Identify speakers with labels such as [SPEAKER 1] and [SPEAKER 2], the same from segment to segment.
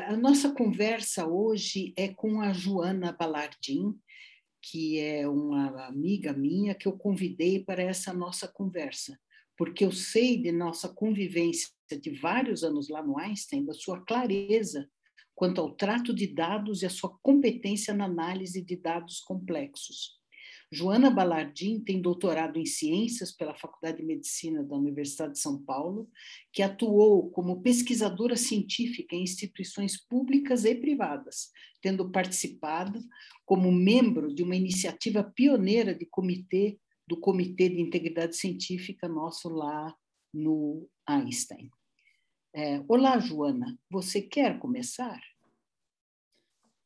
[SPEAKER 1] A nossa conversa hoje é com a Joana Balardim, que é uma amiga minha que eu convidei para essa nossa conversa, porque eu sei de nossa convivência de vários anos lá no Einstein, da sua clareza quanto ao trato de dados e a sua competência na análise de dados complexos. Joana Balardim tem doutorado em ciências pela Faculdade de Medicina da Universidade de São Paulo, que atuou como pesquisadora científica em instituições públicas e privadas, tendo participado como membro de uma iniciativa pioneira de comitê do Comitê de Integridade Científica nosso lá no Einstein. É, Olá, Joana, você quer começar?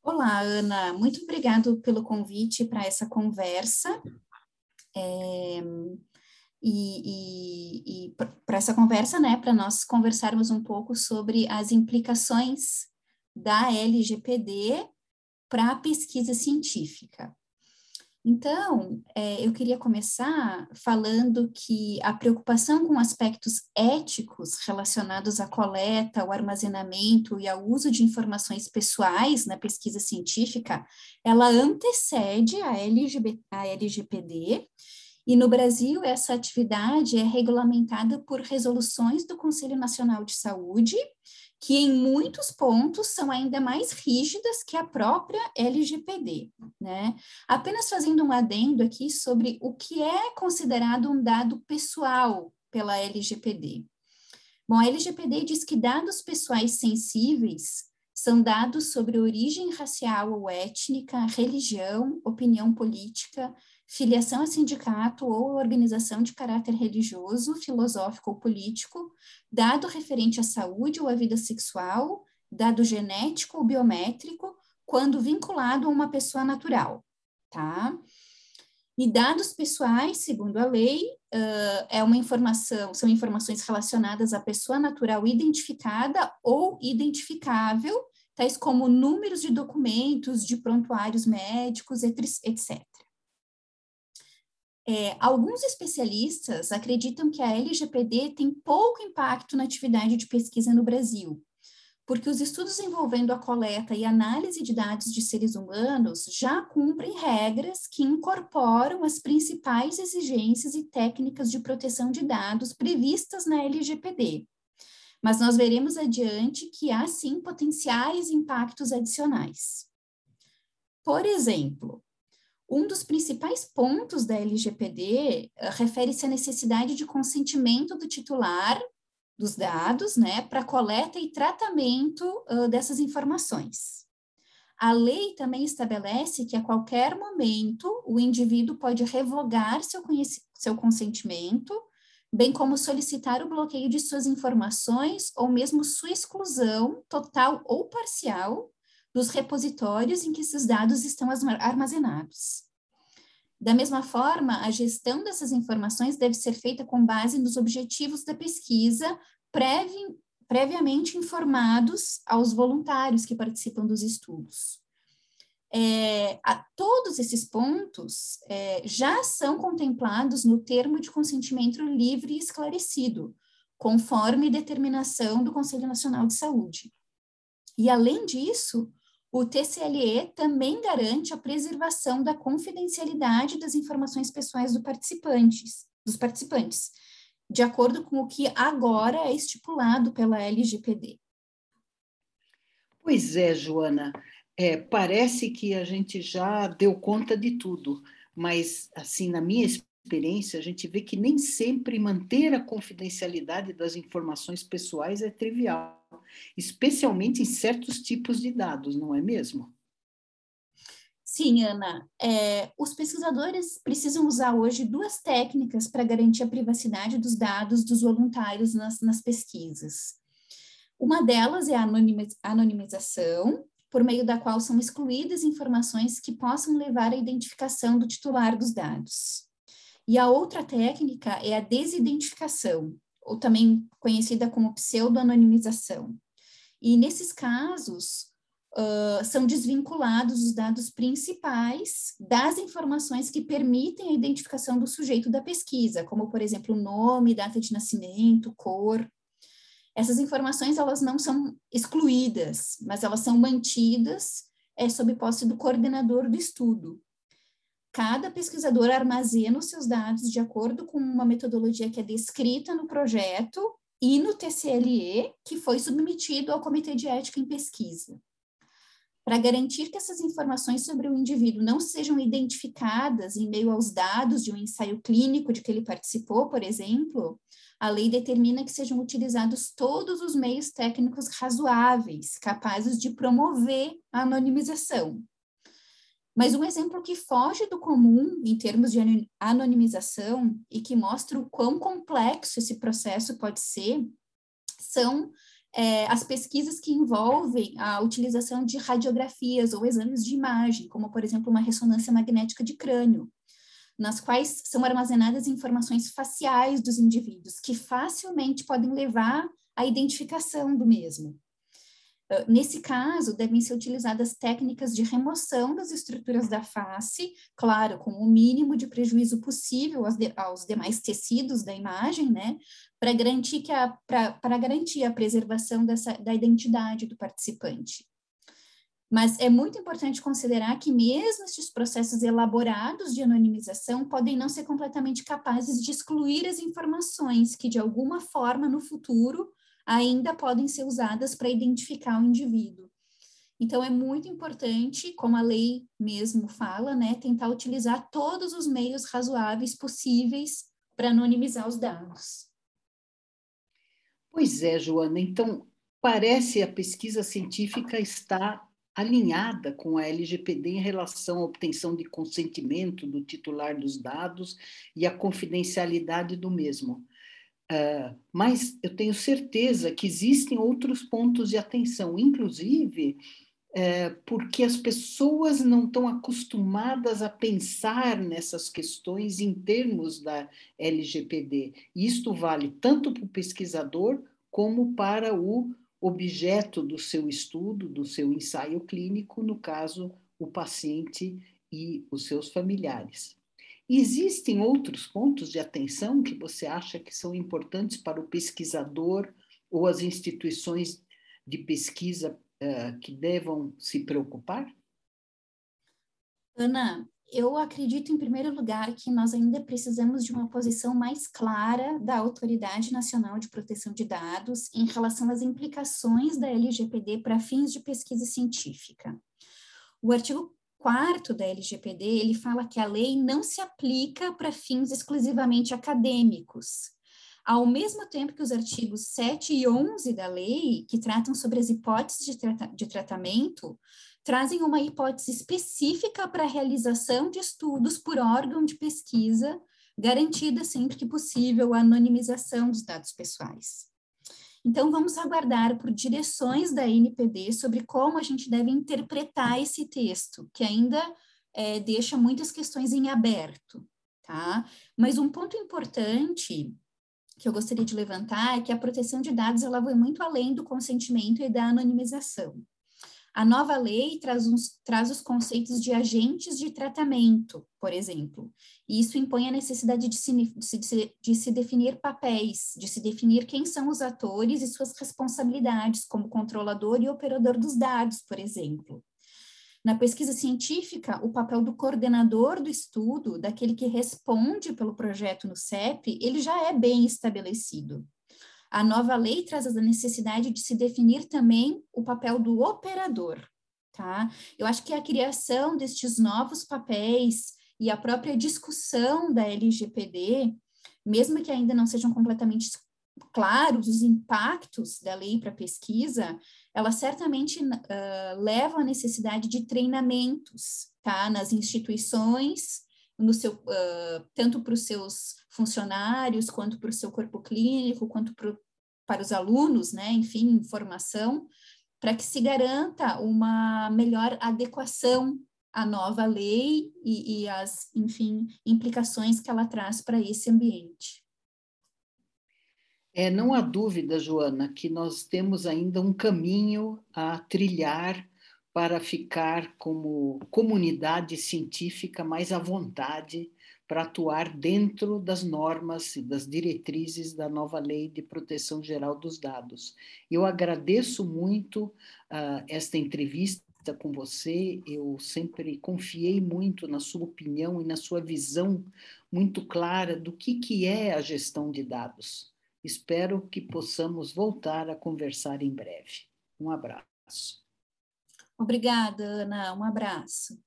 [SPEAKER 2] Olá, Ana, muito obrigado pelo convite para essa conversa. É, e, e, e para essa conversa, né, para nós conversarmos um pouco sobre as implicações da LGPD para a pesquisa científica. Então, é, eu queria começar falando que a preocupação com aspectos éticos relacionados à coleta, ao armazenamento e ao uso de informações pessoais na pesquisa científica, ela antecede a, a LGPD, e no Brasil essa atividade é regulamentada por resoluções do Conselho Nacional de Saúde que em muitos pontos são ainda mais rígidas que a própria LGPD, né? Apenas fazendo um adendo aqui sobre o que é considerado um dado pessoal pela LGPD. Bom, a LGPD diz que dados pessoais sensíveis são dados sobre origem racial ou étnica, religião, opinião política, filiação a sindicato ou organização de caráter religioso, filosófico ou político, dado referente à saúde ou à vida sexual, dado genético ou biométrico, quando vinculado a uma pessoa natural, tá? E dados pessoais, segundo a lei, uh, é uma informação, são informações relacionadas à pessoa natural identificada ou identificável, tais como números de documentos, de prontuários médicos, etc. É, alguns especialistas acreditam que a LGPD tem pouco impacto na atividade de pesquisa no Brasil, porque os estudos envolvendo a coleta e análise de dados de seres humanos já cumprem regras que incorporam as principais exigências e técnicas de proteção de dados previstas na LGPD. Mas nós veremos adiante que há sim potenciais impactos adicionais. Por exemplo, um dos principais pontos da LGPD eh, refere-se à necessidade de consentimento do titular dos dados, né, para coleta e tratamento uh, dessas informações. A lei também estabelece que a qualquer momento o indivíduo pode revogar seu, seu consentimento, bem como solicitar o bloqueio de suas informações ou mesmo sua exclusão total ou parcial dos repositórios em que esses dados estão armazenados. Da mesma forma, a gestão dessas informações deve ser feita com base nos objetivos da pesquisa, previ, previamente informados aos voluntários que participam dos estudos. É, a, todos esses pontos é, já são contemplados no termo de consentimento livre e esclarecido, conforme determinação do Conselho Nacional de Saúde. E, além disso, o TCLE também garante a preservação da confidencialidade das informações pessoais do participantes, dos participantes, de acordo com o que agora é estipulado pela LGPD.
[SPEAKER 1] Pois é, Joana, é, parece que a gente já deu conta de tudo, mas, assim, na minha experiência, a gente vê que nem sempre manter a confidencialidade das informações pessoais é trivial, especialmente em certos tipos de dados, não é mesmo?
[SPEAKER 2] Sim, Ana. É, os pesquisadores precisam usar hoje duas técnicas para garantir a privacidade dos dados dos voluntários nas, nas pesquisas. Uma delas é a anonimização, por meio da qual são excluídas informações que possam levar à identificação do titular dos dados. E a outra técnica é a desidentificação, ou também conhecida como pseudo-anonimização. E nesses casos, uh, são desvinculados os dados principais das informações que permitem a identificação do sujeito da pesquisa, como, por exemplo, nome, data de nascimento, cor. Essas informações elas não são excluídas, mas elas são mantidas é, sob posse do coordenador do estudo. Cada pesquisador armazena os seus dados de acordo com uma metodologia que é descrita no projeto e no TCLE, que foi submetido ao Comitê de Ética em Pesquisa. Para garantir que essas informações sobre o indivíduo não sejam identificadas em meio aos dados de um ensaio clínico de que ele participou, por exemplo, a lei determina que sejam utilizados todos os meios técnicos razoáveis, capazes de promover a anonimização. Mas um exemplo que foge do comum em termos de anonimização e que mostra o quão complexo esse processo pode ser são é, as pesquisas que envolvem a utilização de radiografias ou exames de imagem, como, por exemplo, uma ressonância magnética de crânio, nas quais são armazenadas informações faciais dos indivíduos, que facilmente podem levar à identificação do mesmo. Uh, nesse caso, devem ser utilizadas técnicas de remoção das estruturas da face, claro, com o mínimo de prejuízo possível aos, de, aos demais tecidos da imagem, né, para garantir, que a, garantir a preservação dessa, da identidade do participante. Mas é muito importante considerar que mesmo estes processos elaborados de anonimização podem não ser completamente capazes de excluir as informações que, de alguma forma, no futuro, ainda podem ser usadas para identificar o indivíduo. Então, é muito importante, como a lei mesmo fala, né, tentar utilizar todos os meios razoáveis possíveis para anonimizar os dados.
[SPEAKER 1] Pois é, Joana. Então, parece a pesquisa científica está alinhada com a LGPD em relação à obtenção de consentimento do titular dos dados e a confidencialidade do mesmo. Uh, mas eu tenho certeza que existem outros pontos de atenção, inclusive uh, porque as pessoas não estão acostumadas a pensar nessas questões em termos da LGPD. Isto vale tanto para o pesquisador como para o objeto do seu estudo, do seu ensaio clínico, no caso, o paciente e os seus familiares. Existem outros pontos de atenção que você acha que são importantes para o pesquisador ou as instituições de pesquisa uh, que devam se preocupar?
[SPEAKER 2] Ana, eu acredito, em primeiro lugar, que nós ainda precisamos de uma posição mais clara da Autoridade Nacional de Proteção de Dados em relação às implicações da LGPD para fins de pesquisa científica. O artigo 4 da LGPD, ele fala que a lei não se aplica para fins exclusivamente acadêmicos, ao mesmo tempo que os artigos 7 e 11 da lei, que tratam sobre as hipóteses de, trata de tratamento, trazem uma hipótese específica para a realização de estudos por órgão de pesquisa, garantida sempre que possível a anonimização dos dados pessoais. Então, vamos aguardar por direções da NPD sobre como a gente deve interpretar esse texto, que ainda é, deixa muitas questões em aberto, tá? Mas um ponto importante que eu gostaria de levantar é que a proteção de dados ela vai muito além do consentimento e da anonimização. A nova lei traz, uns, traz os conceitos de agentes de tratamento, por exemplo, e isso impõe a necessidade de se, de, de se definir papéis, de se definir quem são os atores e suas responsabilidades como controlador e operador dos dados, por exemplo. Na pesquisa científica, o papel do coordenador do estudo, daquele que responde pelo projeto no CEP, ele já é bem estabelecido. A nova lei traz a necessidade de se definir também o papel do operador, tá? Eu acho que a criação destes novos papéis e a própria discussão da LGPD, mesmo que ainda não sejam completamente claros os impactos da lei para pesquisa, ela certamente uh, leva à necessidade de treinamentos, tá? Nas instituições, no seu, uh, tanto para os seus funcionários, quanto para o seu corpo clínico, quanto pro, para os alunos, né, enfim, informação, para que se garanta uma melhor adequação à nova lei e, e as, enfim, implicações que ela traz para esse ambiente.
[SPEAKER 1] É, não há dúvida, Joana, que nós temos ainda um caminho a trilhar para ficar como comunidade científica mais à vontade para atuar dentro das normas e das diretrizes da nova Lei de Proteção Geral dos Dados. Eu agradeço muito uh, esta entrevista com você, eu sempre confiei muito na sua opinião e na sua visão muito clara do que, que é a gestão de dados. Espero que possamos voltar a conversar em breve. Um abraço.
[SPEAKER 2] Obrigada, Ana. Um abraço.